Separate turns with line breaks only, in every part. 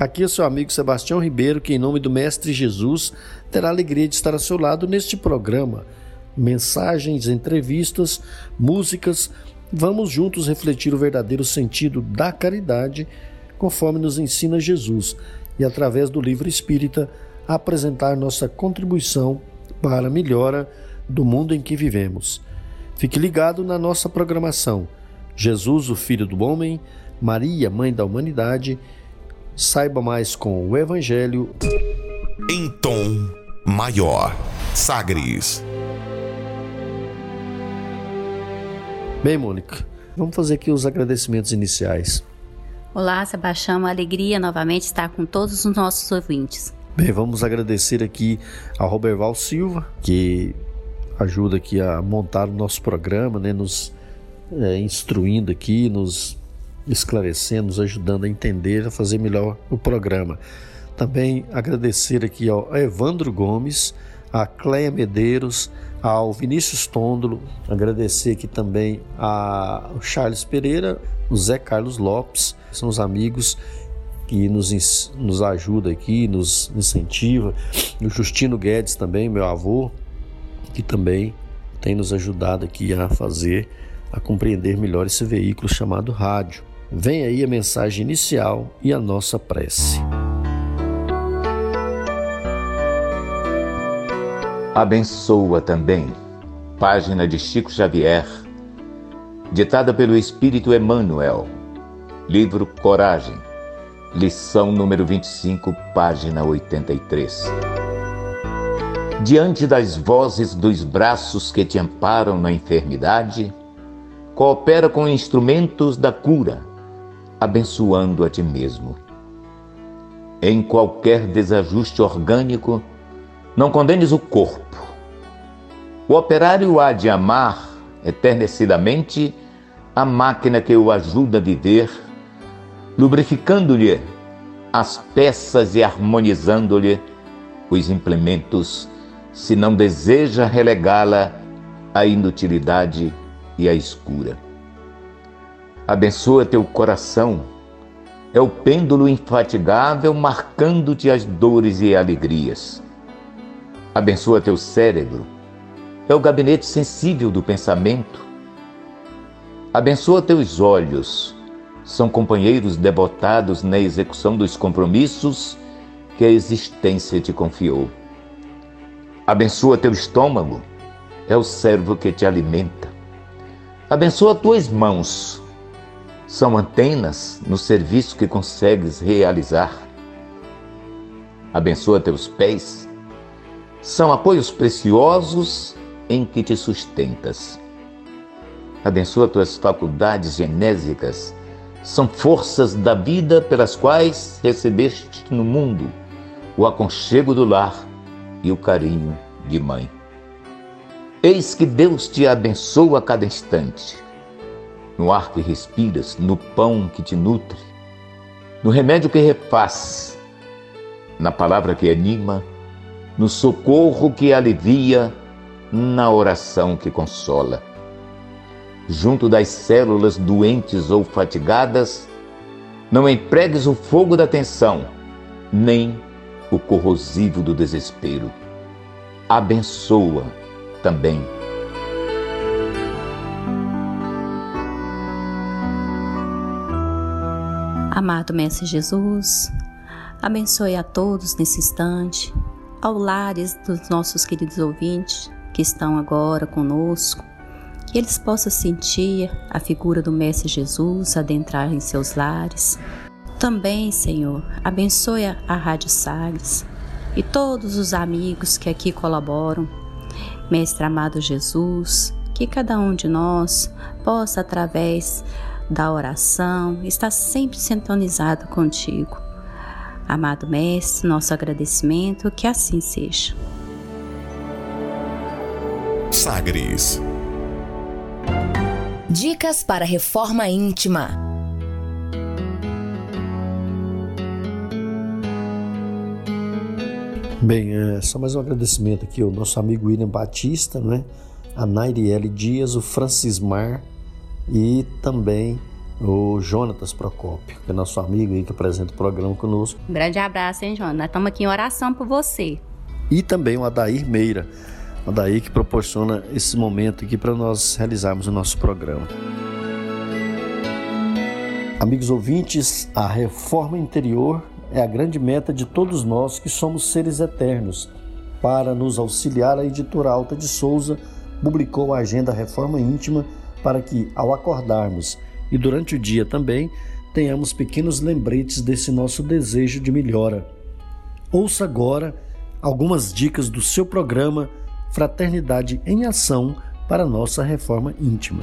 Aqui é seu amigo Sebastião Ribeiro, que, em nome do Mestre Jesus, terá a alegria de estar ao seu lado neste programa. Mensagens, entrevistas, músicas. Vamos juntos refletir o verdadeiro sentido da caridade, conforme nos ensina Jesus, e através do livro espírita apresentar nossa contribuição para a melhora do mundo em que vivemos. Fique ligado na nossa programação. Jesus, o Filho do Homem, Maria, Mãe da Humanidade. Saiba mais com o Evangelho.
Em tom maior. Sagres.
Bem, Mônica, vamos fazer aqui os agradecimentos iniciais.
Olá, Sebastião, uma alegria novamente estar com todos os nossos ouvintes.
Bem, vamos agradecer aqui ao Roberval Silva, que ajuda aqui a montar o nosso programa, né, nos é, instruindo aqui, nos esclarecendo, nos ajudando a entender, a fazer melhor o programa. Também agradecer aqui ao Evandro Gomes, a Cleia Medeiros, ao Vinícius Tôndolo, agradecer aqui também ao Charles Pereira, o Zé Carlos Lopes, são os amigos que nos, nos ajuda aqui, nos incentiva. O Justino Guedes também, meu avô, que também tem nos ajudado aqui a fazer, a compreender melhor esse veículo chamado rádio. Vem aí a mensagem inicial e a nossa prece.
Abençoa também, página de Chico Xavier, ditada pelo Espírito Emmanuel, livro Coragem, Lição número 25, página 83. Diante das vozes dos braços que te amparam na enfermidade, coopera com instrumentos da cura, abençoando a ti mesmo. Em qualquer desajuste orgânico, não condenes o corpo. O operário há de amar eternecidamente a máquina que o ajuda a viver lubrificando-lhe as peças e harmonizando-lhe os implementos, se não deseja relegá-la à inutilidade e à escura. Abençoa teu coração, é o pêndulo infatigável marcando-te as dores e alegrias. Abençoa teu cérebro, é o gabinete sensível do pensamento. Abençoa teus olhos, são companheiros devotados na execução dos compromissos que a existência te confiou. Abençoa teu estômago, é o servo que te alimenta. Abençoa tuas mãos, são antenas no serviço que consegues realizar. Abençoa teus pés, são apoios preciosos em que te sustentas. Abençoa tuas faculdades genésicas, são forças da vida pelas quais recebeste no mundo o aconchego do lar e o carinho de mãe. Eis que Deus te abençoa a cada instante, no ar que respiras, no pão que te nutre, no remédio que refaz, na palavra que anima, no socorro que alivia, na oração que consola junto das células doentes ou fatigadas, não empregues o fogo da tensão, nem o corrosivo do desespero. Abençoa também.
Amado Mestre Jesus, abençoe a todos nesse instante, ao lares dos nossos queridos ouvintes que estão agora conosco, que eles possam sentir a figura do Mestre Jesus adentrar em seus lares. Também, Senhor, abençoe a Rádio Salles e todos os amigos que aqui colaboram. Mestre amado Jesus, que cada um de nós possa, através da oração, estar sempre sintonizado contigo. Amado Mestre, nosso agradecimento, que assim seja.
Sagres.
Dicas para reforma íntima.
Bem, é, só mais um agradecimento aqui ao nosso amigo William Batista, né? a Nairiele Dias, o Francismar e também o Jonatas Procópio, que é nosso amigo aí que apresenta o programa conosco.
Um grande abraço, hein, Jonas? Nós estamos aqui em oração por você.
E também o Adair Meira, o Adair que proporciona esse momento aqui para nós realizarmos o nosso programa. Amigos ouvintes, a reforma interior é a grande meta de todos nós que somos seres eternos. Para nos auxiliar, a editora Alta de Souza publicou a agenda Reforma Íntima para que, ao acordarmos e durante o dia também, tenhamos pequenos lembretes desse nosso desejo de melhora. Ouça agora algumas dicas do seu programa Fraternidade em Ação para nossa reforma íntima.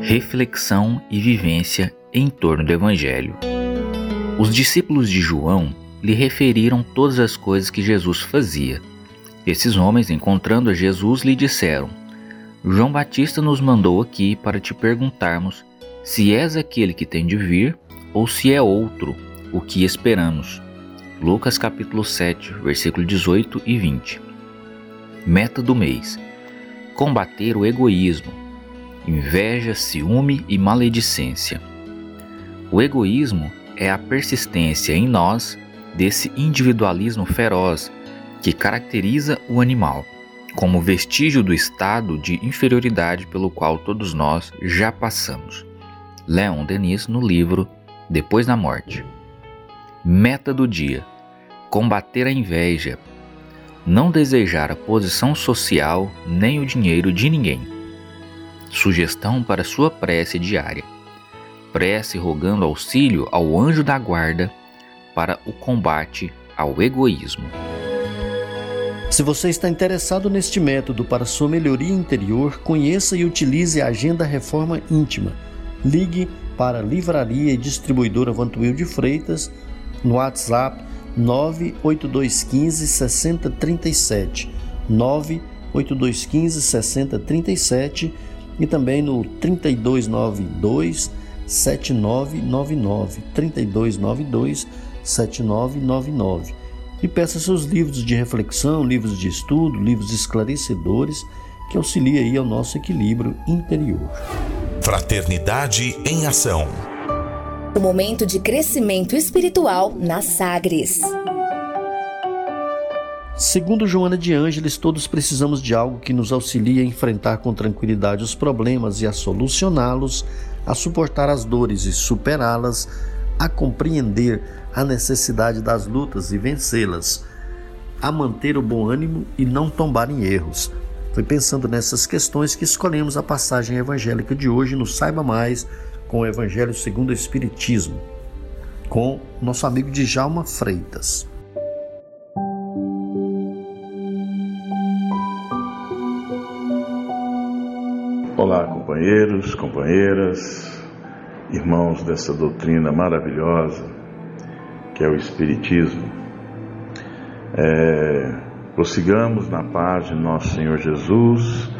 Reflexão e vivência em torno do Evangelho. Os discípulos de João lhe referiram todas as coisas que Jesus fazia. Esses homens, encontrando a Jesus, lhe disseram: João Batista nos mandou aqui para te perguntarmos se és aquele que tem de vir ou se é outro o que esperamos. Lucas capítulo 7, versículo 18 e 20. Meta do mês: combater o egoísmo, inveja, ciúme e maledicência. O egoísmo é a persistência em nós desse individualismo feroz que caracteriza o animal, como vestígio do estado de inferioridade pelo qual todos nós já passamos. Leon Denis no livro Depois da Morte. Meta do dia: combater a inveja, não desejar a posição social nem o dinheiro de ninguém. Sugestão para sua prece diária prece rogando auxílio ao anjo da guarda para o combate ao egoísmo.
Se você está interessado neste método para sua melhoria interior, conheça e utilize a Agenda Reforma Íntima. Ligue para Livraria e Distribuidora Vantuil de Freitas no WhatsApp 98215 6037 98215 6037 e também no 3292 7999 3292 7999 e peça seus livros de reflexão, livros de estudo, livros esclarecedores que auxiliem aí ao nosso equilíbrio interior.
Fraternidade em ação.
O momento de crescimento espiritual na Sagres.
Segundo Joana de Ângeles, todos precisamos de algo que nos auxilie a enfrentar com tranquilidade os problemas e a solucioná-los a suportar as dores e superá-las, a compreender a necessidade das lutas e vencê-las, a manter o bom ânimo e não tombar em erros. Foi pensando nessas questões que escolhemos a passagem evangélica de hoje no Saiba Mais com o Evangelho segundo o Espiritismo, com nosso amigo Djalma Freitas.
Olá, companheiros, companheiras, irmãos dessa doutrina maravilhosa que é o Espiritismo. É, prossigamos na página Nosso Senhor Jesus,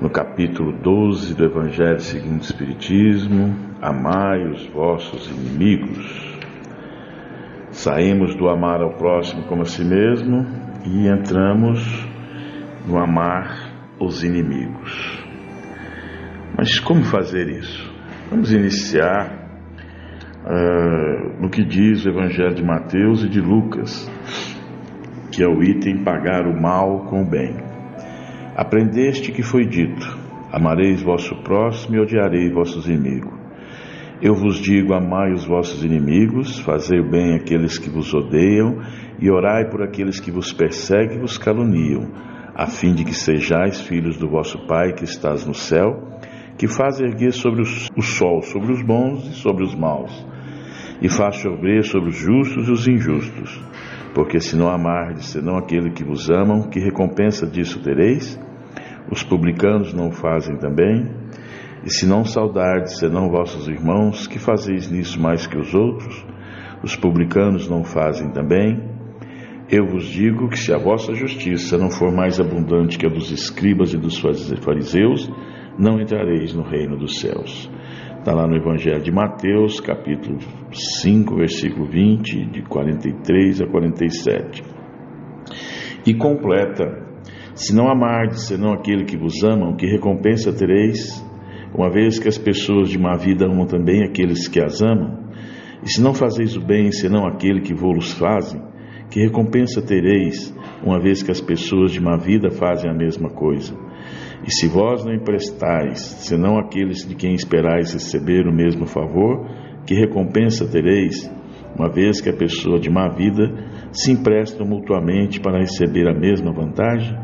no capítulo 12 do Evangelho segundo o Espiritismo: Amai os vossos inimigos. Saímos do amar ao próximo como a si mesmo e entramos no amar os inimigos. Mas como fazer isso? Vamos iniciar uh, no que diz o Evangelho de Mateus e de Lucas, que é o item pagar o mal com o bem. Aprendeste que foi dito: Amareis vosso próximo e odiarei vossos inimigos. Eu vos digo: amai os vossos inimigos, fazei o bem àqueles que vos odeiam e orai por aqueles que vos perseguem e vos caluniam, a fim de que sejais filhos do vosso Pai que estás no céu que faz erguer sobre o sol sobre os bons e sobre os maus, e faz chover sobre os justos e os injustos. Porque se não amardes senão aquele que vos amam, que recompensa disso tereis? Os publicanos não o fazem também? E se não saudardes senão vossos irmãos, que fazeis nisso mais que os outros? os publicanos não fazem também? Eu vos digo que se a vossa justiça não for mais abundante que a dos escribas e dos fariseus, não entrareis no reino dos céus. Está lá no Evangelho de Mateus, capítulo 5, versículo 20, de 43 a 47. E completa: Se não amardes senão aquele que vos amam, que recompensa tereis? Uma vez que as pessoas de má vida amam também aqueles que as amam? E se não fazeis o bem senão aquele que vos fazem, que recompensa tereis, uma vez que as pessoas de má vida fazem a mesma coisa? E se vós não emprestais, senão aqueles de quem esperais receber o mesmo favor, que recompensa tereis, uma vez que a pessoa de má vida se emprestam mutuamente para receber a mesma vantagem?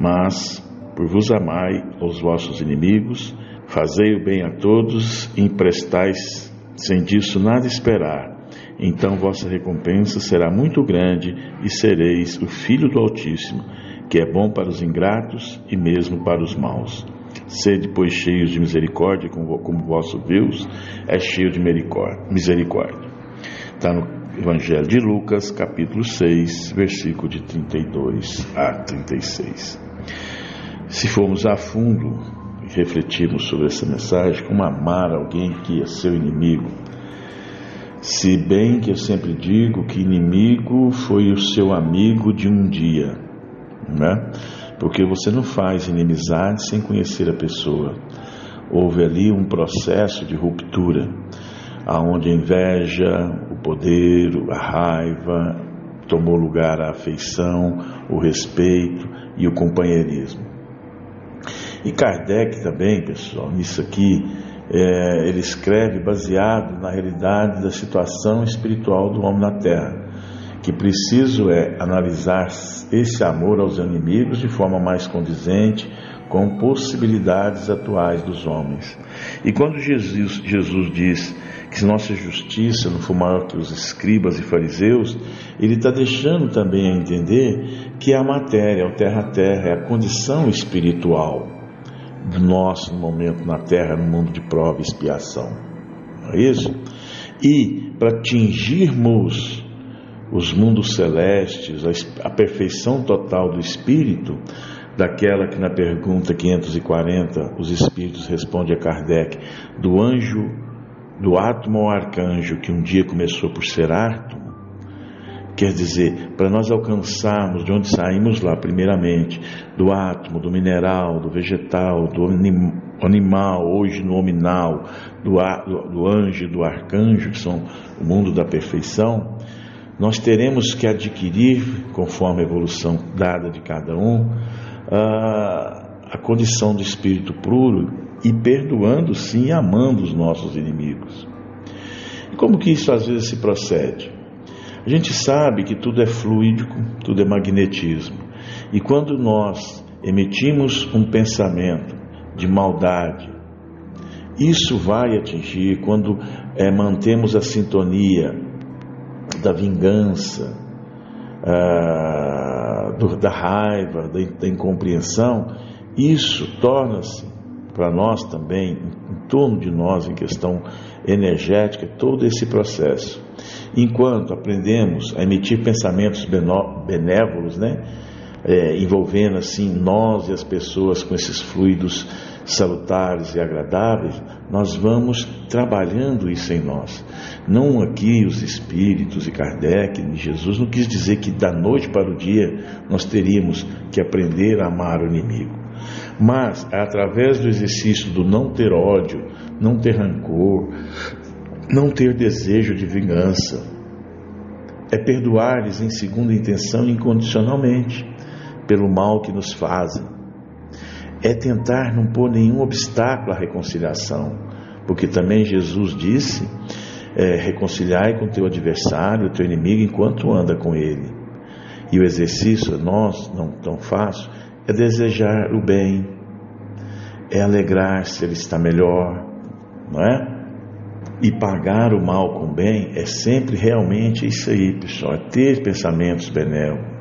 Mas, por vos amai aos vossos inimigos, fazei o bem a todos e emprestais sem disso nada esperar. Então vossa recompensa será muito grande e sereis o filho do Altíssimo que é bom para os ingratos e mesmo para os maus. Sede, pois, cheios de misericórdia, como, como vosso Deus é cheio de misericórdia. Está no Evangelho de Lucas, capítulo 6, versículo de 32 a 36. Se formos a fundo e refletirmos sobre essa mensagem, como amar alguém que é seu inimigo, se bem que eu sempre digo que inimigo foi o seu amigo de um dia, né? Porque você não faz inimizade sem conhecer a pessoa. Houve ali um processo de ruptura, aonde a inveja, o poder, a raiva tomou lugar a afeição, o respeito e o companheirismo. E Kardec também, pessoal, nisso aqui, é, ele escreve baseado na realidade da situação espiritual do homem na Terra que preciso é analisar esse amor aos inimigos de forma mais condizente com possibilidades atuais dos homens. E quando Jesus, Jesus diz que nossa justiça não for maior que os escribas e fariseus, ele está deixando também a entender que a matéria, o terra-terra, é a condição espiritual do nosso momento na terra, no mundo de prova e expiação. Não é isso? E para atingirmos os mundos celestes, a, perfeição total do espírito, daquela que na pergunta 540 os espíritos respondem a Kardec, do anjo, do átomo ao arcanjo, que um dia começou por ser átomo, quer dizer, para nós alcançarmos de onde saímos lá, primeiramente, do átomo, do mineral, do vegetal, do animal, hoje no nominal, do, do anjo do arcanjo, que são o mundo da perfeição, nós teremos que adquirir, conforme a evolução dada de cada um, a, condição do espírito puro e perdoando sim e amando os nossos inimigos. E como que isso às vezes se procede? A gente sabe que tudo é fluídico, tudo é magnetismo. E quando nós emitimos um pensamento de maldade, isso vai atingir quando é, mantemos a sintonia da vingança, ah, do, da raiva, da, da incompreensão, isso torna-se para nós também, em torno de nós, em questão energética, todo esse processo. Enquanto aprendemos a emitir pensamentos benévolos, né, é, envolvendo assim nós e as pessoas com esses fluidos salutares e agradáveis, nós vamos trabalhando isso em nós. Não aqui os espíritos e Kardec, e Jesus não quis dizer que da noite para o dia nós teríamos que aprender a amar o inimigo. Mas é através do exercício do não ter ódio, não ter rancor, não ter desejo de vingança, é perdoar-lhes em segunda intenção incondicionalmente pelo mal que nos fazem é tentar não pôr nenhum obstáculo à reconciliação, porque também Jesus disse: é, reconciliai com teu adversário, teu inimigo, enquanto anda com ele. E o exercício, nós, não tão fácil, é desejar o bem, é alegrar-se, ele está melhor, não é? E pagar o mal com o bem é sempre realmente isso aí, pessoal, é ter pensamentos benévolos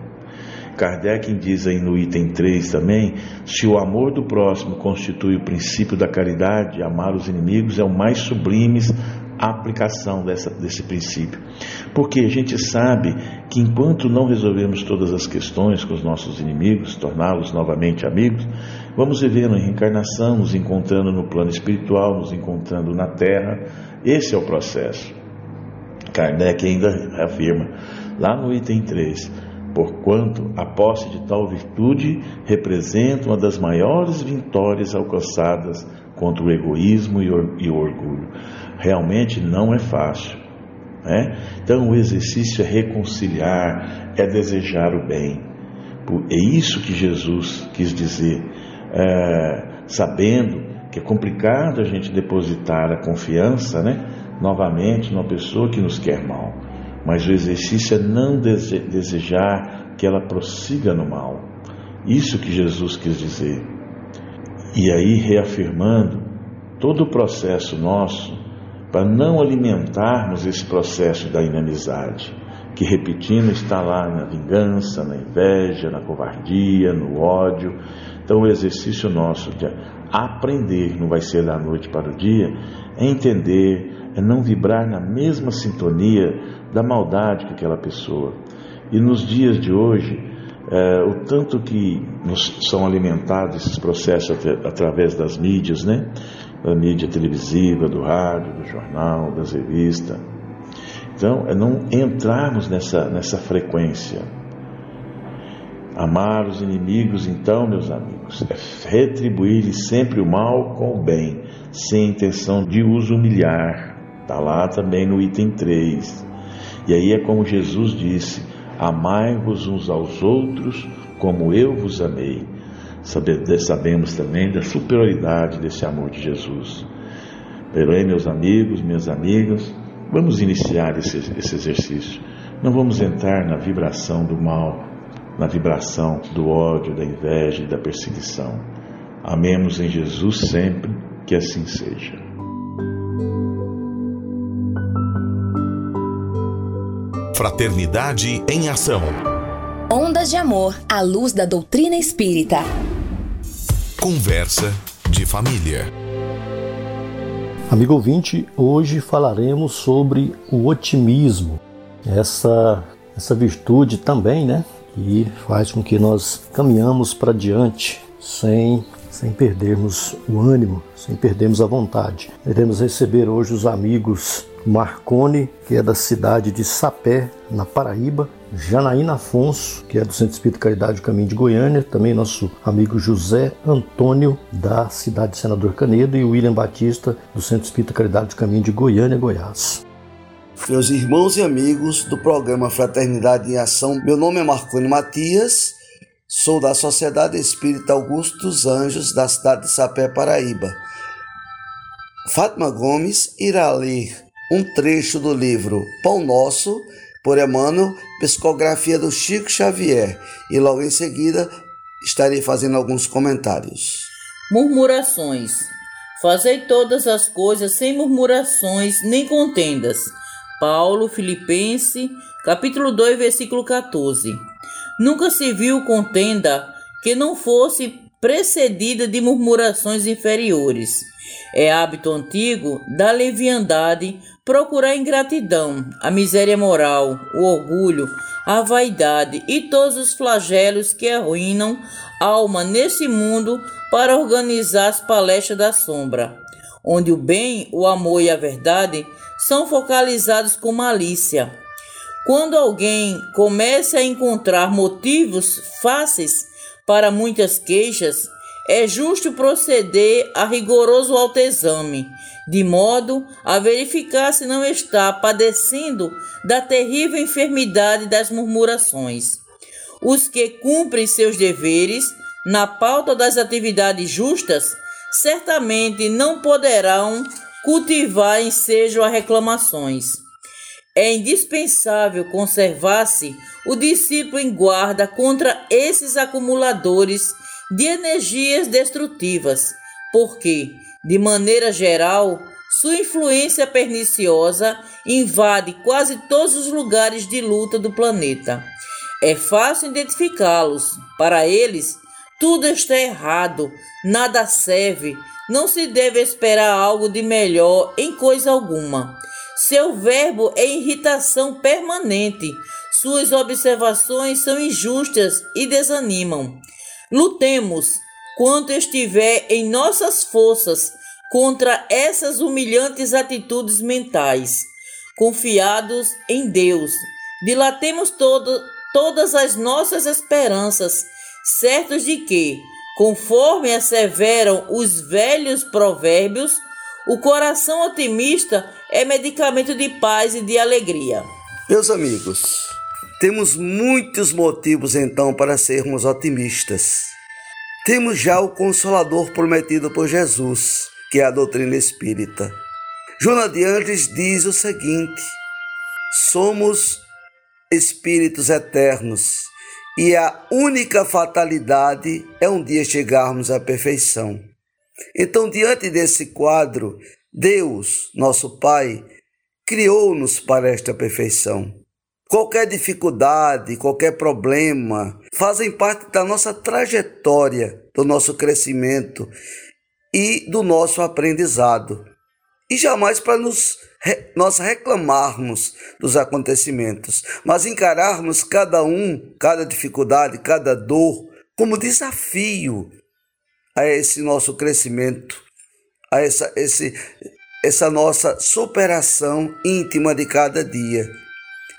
Kardec diz aí no item 3 também: se o amor do próximo constitui o princípio da caridade, amar os inimigos é o mais sublime aplicação dessa, desse princípio. Porque a gente sabe que enquanto não resolvemos todas as questões com os nossos inimigos, torná-los novamente amigos, vamos vivendo a reencarnação, nos encontrando no plano espiritual, nos encontrando na Terra. Esse é o processo. Kardec ainda afirma, lá no item 3, porquanto a posse de tal virtude representa uma das maiores vitórias alcançadas contra o egoísmo e o orgulho. Realmente não é fácil. Né? Então, o exercício é reconciliar, é desejar o bem. É isso que Jesus quis dizer, é, sabendo que é complicado a gente depositar a confiança né, novamente numa pessoa que nos quer mal. Mas o exercício é não desejar que ela prossiga no mal. Isso que Jesus quis dizer. E aí, reafirmando todo o processo nosso para não alimentarmos esse processo da inimizade, que repetindo está lá na vingança, na inveja, na covardia, no ódio. Então, o exercício nosso de aprender, não vai ser da noite para o dia, é entender, é não vibrar na mesma sintonia da maldade que aquela pessoa. E nos dias de hoje, é, o tanto que nos são alimentados esses processos através das mídias, né? da mídia televisiva, do rádio, do jornal, das revistas. Então, é não entrarmos nessa, nessa frequência. Amar os inimigos, então, meus amigos, é retribuir sempre o mal com o bem, sem intenção de os humilhar. Está lá também no item 3. E aí é como Jesus disse: Amai-vos uns aos outros como eu vos amei sabemos também da superioridade desse amor de Jesus. Bem, meus amigos, minhas amigas, vamos iniciar esse, esse exercício. Não vamos entrar na vibração do mal, na vibração do ódio, da inveja e da perseguição. Amemos em Jesus sempre, que assim seja.
Fraternidade em Ação.
Ondas de Amor à luz da doutrina espírita.
Conversa de família.
Amigo ouvinte, hoje falaremos sobre o otimismo, essa, essa virtude também, né? Que faz com que nós caminhamos para diante sem, sem perdermos o ânimo, sem perdermos a vontade. Iremos receber hoje os amigos Marcone, que é da cidade de Sapé, na Paraíba, Janaína Afonso, que é do Centro Espírita Caridade Caminho de Goiânia, também nosso amigo José Antônio, da cidade de Senador Canedo, e William Batista, do Centro Espírita Caridade Caminho de Goiânia, Goiás.
Meus irmãos e amigos do programa Fraternidade em Ação, meu nome é Marcone Matias, sou da Sociedade Espírita Augusto dos Anjos, da cidade de Sapé, Paraíba. Fátima Gomes irá ler um trecho do livro Pão Nosso, por Emmanuel, psicografia do Chico Xavier, e logo em seguida estarei fazendo alguns comentários.
Murmurações. Fazei todas as coisas sem murmurações nem contendas. Paulo, Filipense, capítulo 2, versículo 14. Nunca se viu contenda que não fosse precedida de murmurações inferiores. É hábito antigo da leviandade procurar a ingratidão, a miséria moral, o orgulho, a vaidade e todos os flagelos que arruinam a alma nesse mundo para organizar as palestras da sombra, onde o bem, o amor e a verdade são focalizados com malícia. Quando alguém começa a encontrar motivos fáceis para muitas queixas, é justo proceder a rigoroso autoexame, de modo a verificar se não está padecendo da terrível enfermidade das murmurações. Os que cumprem seus deveres na pauta das atividades justas certamente não poderão cultivar ensejo a reclamações. É indispensável conservar-se o discípulo em guarda contra esses acumuladores de energias destrutivas, porque, de maneira geral, sua influência perniciosa invade quase todos os lugares de luta do planeta. É fácil identificá-los. Para eles, tudo está errado, nada serve, não se deve esperar algo de melhor em coisa alguma. Seu verbo é irritação permanente. Suas observações são injustas e desanimam. Lutemos quanto estiver em nossas forças contra essas humilhantes atitudes mentais. Confiados em Deus, dilatemos todo, todas as nossas esperanças, certos de que, conforme asseveram os velhos provérbios, o coração otimista é medicamento de paz e de alegria.
Meus amigos, temos muitos motivos então para sermos otimistas. Temos já o consolador prometido por Jesus, que é a doutrina espírita. Joana de Andes diz o seguinte: somos espíritos eternos e a única fatalidade é um dia chegarmos à perfeição. Então, diante desse quadro, Deus, nosso Pai, criou-nos para esta perfeição. Qualquer dificuldade, qualquer problema, fazem parte da nossa trajetória, do nosso crescimento e do nosso aprendizado. E jamais para nos, nós reclamarmos dos acontecimentos, mas encararmos cada um, cada dificuldade, cada dor, como desafio a esse nosso crescimento, a essa, esse, essa nossa superação íntima de cada dia.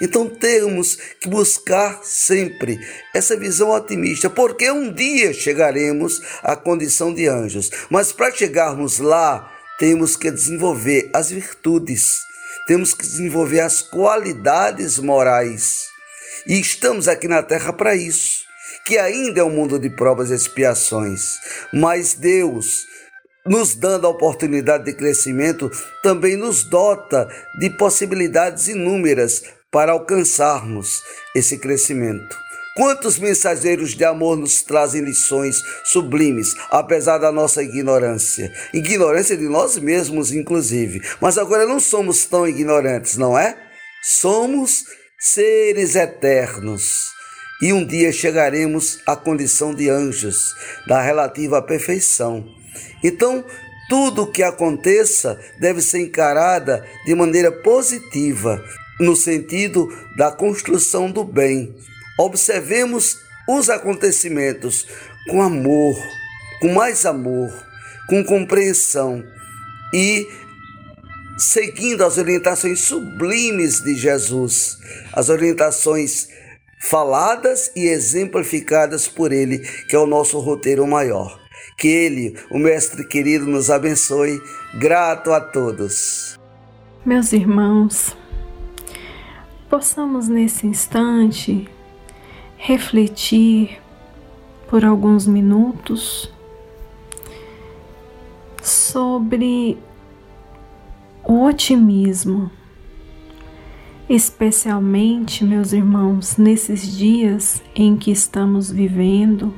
Então temos que buscar sempre essa visão otimista, porque um dia chegaremos à condição de anjos, mas para chegarmos lá, temos que desenvolver as virtudes, temos que desenvolver as qualidades morais. E estamos aqui na terra para isso, que ainda é um mundo de provas e expiações, mas Deus nos dando a oportunidade de crescimento, também nos dota de possibilidades inúmeras para alcançarmos esse crescimento. Quantos mensageiros de amor nos trazem lições sublimes, apesar da nossa ignorância? Ignorância de nós mesmos, inclusive. Mas agora não somos tão ignorantes, não é? Somos seres eternos. E um dia chegaremos à condição de anjos, da relativa perfeição. Então, tudo o que aconteça deve ser encarada de maneira positiva, no sentido da construção do bem. Observemos os acontecimentos com amor, com mais amor, com compreensão e seguindo as orientações sublimes de Jesus, as orientações faladas e exemplificadas por Ele, que é o nosso roteiro maior. Que Ele, o Mestre querido, nos abençoe. Grato a todos.
Meus irmãos, possamos nesse instante refletir por alguns minutos sobre o otimismo, especialmente, meus irmãos, nesses dias em que estamos vivendo,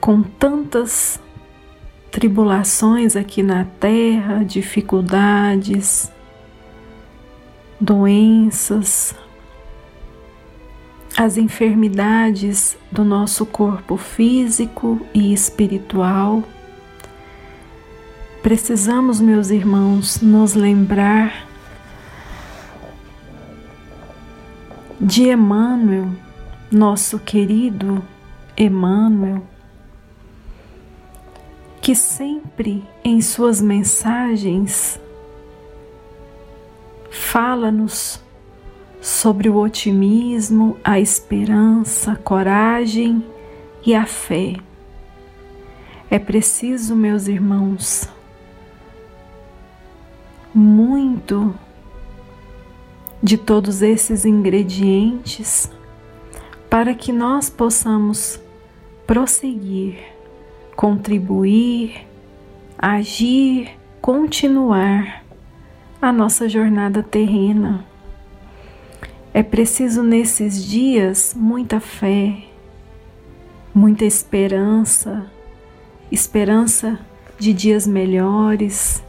com tantas tribulações aqui na terra, dificuldades, doenças, as enfermidades do nosso corpo físico e espiritual. Precisamos, meus irmãos, nos lembrar de Emmanuel, nosso querido Emmanuel, que sempre em suas mensagens Fala-nos sobre o otimismo, a esperança, a coragem e a fé. É preciso, meus irmãos, muito de todos esses ingredientes para que nós possamos prosseguir, contribuir, agir, continuar a nossa jornada terrena. É preciso nesses dias muita fé, muita esperança, esperança de dias melhores,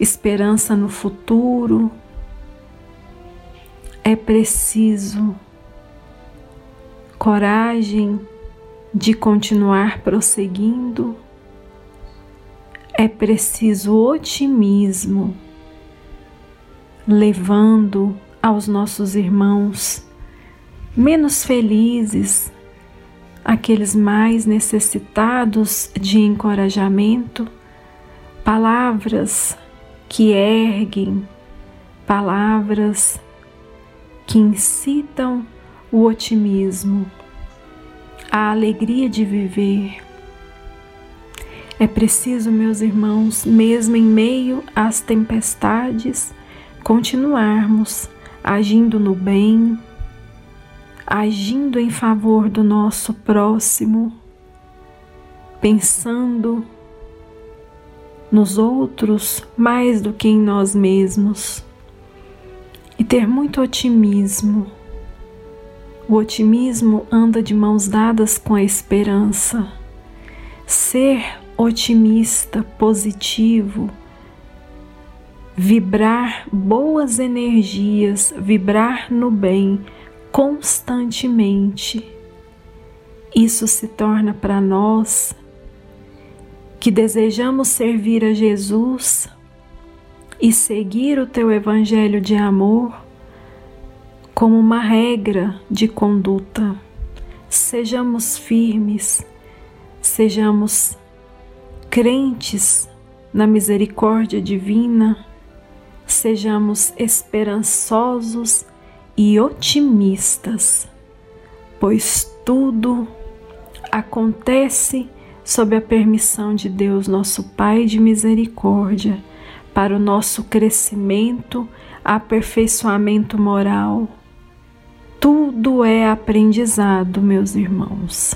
esperança no futuro. É preciso coragem de continuar prosseguindo, é preciso otimismo, levando aos nossos irmãos menos felizes, aqueles mais necessitados de encorajamento, palavras que erguem, palavras que incitam o otimismo, a alegria de viver. É preciso, meus irmãos, mesmo em meio às tempestades, continuarmos agindo no bem, agindo em favor do nosso próximo, pensando nos outros mais do que em nós mesmos e ter muito otimismo. O otimismo anda de mãos dadas com a esperança. Ser otimista, positivo, vibrar boas energias, vibrar no bem constantemente. Isso se torna para nós que desejamos servir a Jesus e seguir o teu evangelho de amor como uma regra de conduta. Sejamos firmes, sejamos crentes na misericórdia divina, sejamos esperançosos e otimistas, pois tudo acontece sob a permissão de Deus, nosso Pai de misericórdia, para o nosso crescimento, aperfeiçoamento moral. Tudo é aprendizado, meus irmãos.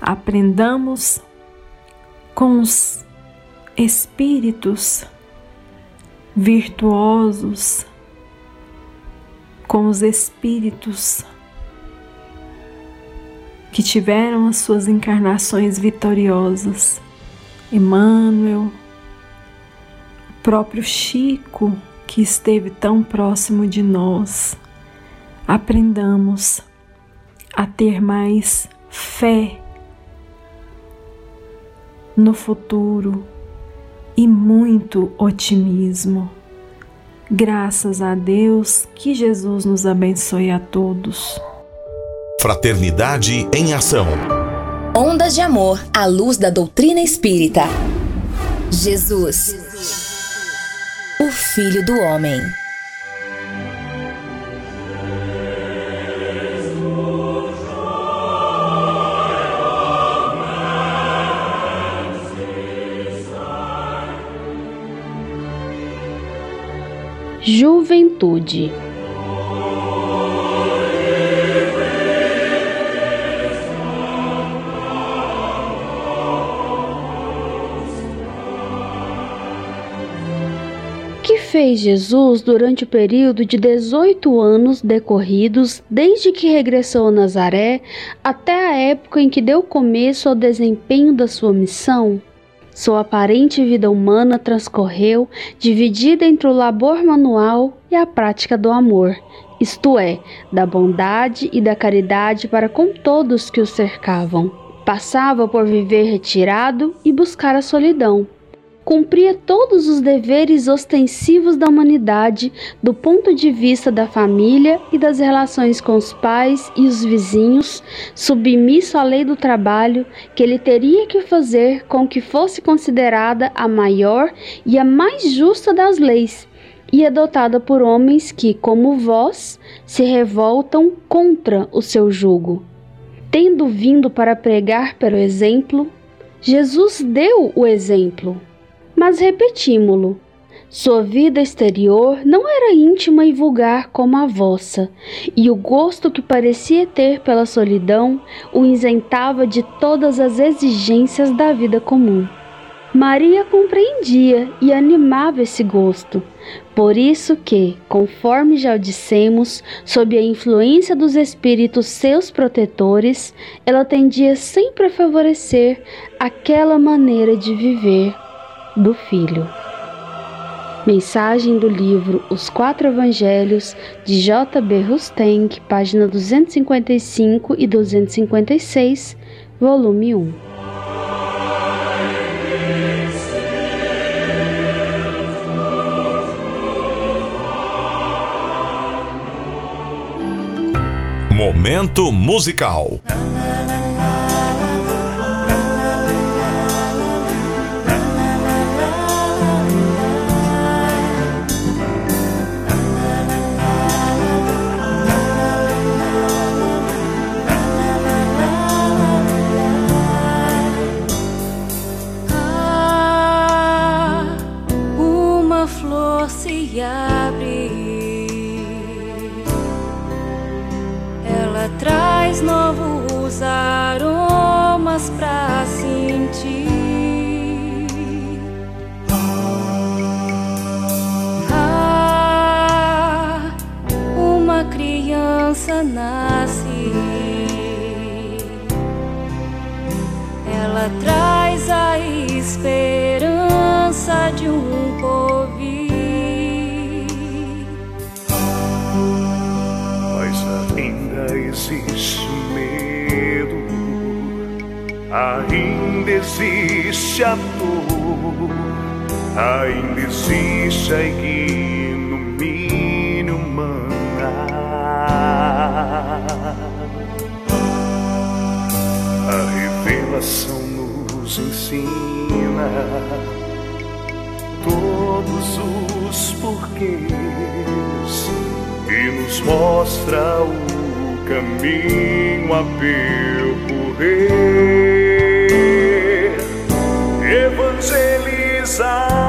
Aprendamos com os espíritos virtuosos, com os espíritos que tiveram as suas encarnações vitoriosas. Emmanuel, o próprio Chico, que esteve tão próximo de nós. Aprendamos a ter mais fé no futuro e muito otimismo. Graças a Deus, que Jesus nos abençoe a todos.
Fraternidade em Ação.
Ondas de Amor à luz da doutrina espírita. Jesus, o Filho do Homem.
Juventude. que fez Jesus durante o período de 18 anos decorridos desde que regressou a Nazaré até a época em que deu começo ao desempenho da sua missão? Sua aparente vida humana transcorreu dividida entre o labor manual e a prática do amor, isto é, da bondade e da caridade para com todos que o cercavam. Passava por viver retirado e buscar a solidão cumpria todos os deveres ostensivos da humanidade do ponto de vista da família e das relações com os pais e os vizinhos, submisso à lei do trabalho que ele teria que fazer com que fosse considerada a maior e a mais justa das leis e adotada por homens que, como vós, se revoltam contra o seu jugo. Tendo vindo para pregar pelo exemplo, Jesus deu o exemplo mas repetimos-lo. Sua vida exterior não era íntima e vulgar como a vossa, e o gosto que parecia ter pela solidão o isentava de todas as exigências da vida comum. Maria compreendia e animava esse gosto, por isso que, conforme já dissemos, sob a influência dos espíritos seus protetores, ela tendia sempre a favorecer aquela maneira de viver do Filho. Mensagem do livro Os Quatro Evangelhos de J.B. Rustenk, página 255 e 256, volume 1.
Momento musical.
Criança nasce. Ela traz a esperança de um porvir.
Mas ainda existe medo, ainda existe a dor, ainda existe a ignomínia humana. A revelação nos ensina todos os porquês e nos mostra o caminho a percorrer. Evangelizar.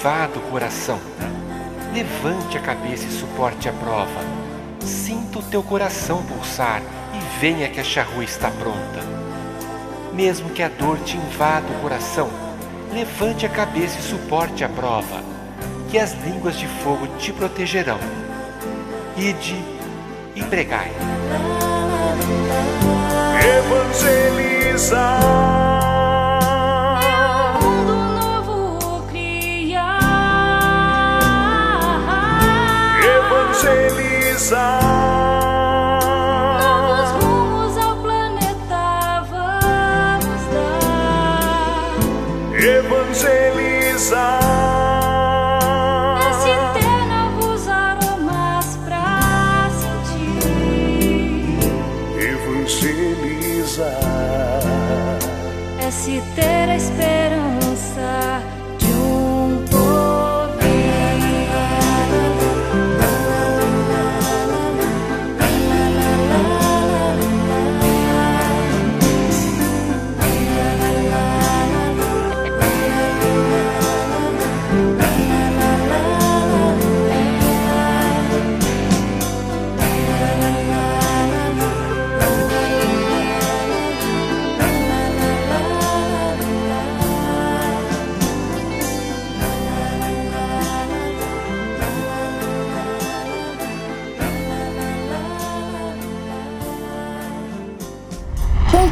Dor te invada o coração, levante a cabeça e suporte a prova. Sinta o teu coração pulsar e venha que a charrua está pronta. Mesmo que a dor te invada o coração, levante a cabeça e suporte a prova, que as línguas de fogo te protegerão. Ide e pregai.
Evangelizar.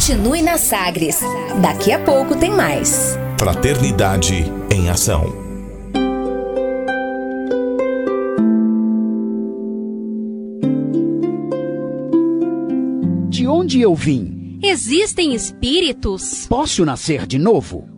Continue na Sagres. Daqui a pouco tem mais.
Fraternidade em Ação.
De onde eu vim?
Existem espíritos?
Posso nascer de novo?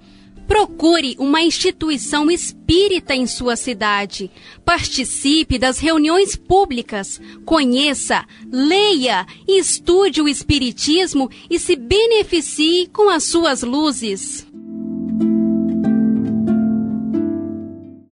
Procure uma instituição espírita em sua cidade. Participe das reuniões públicas. Conheça, leia e estude o Espiritismo e se beneficie com as suas luzes.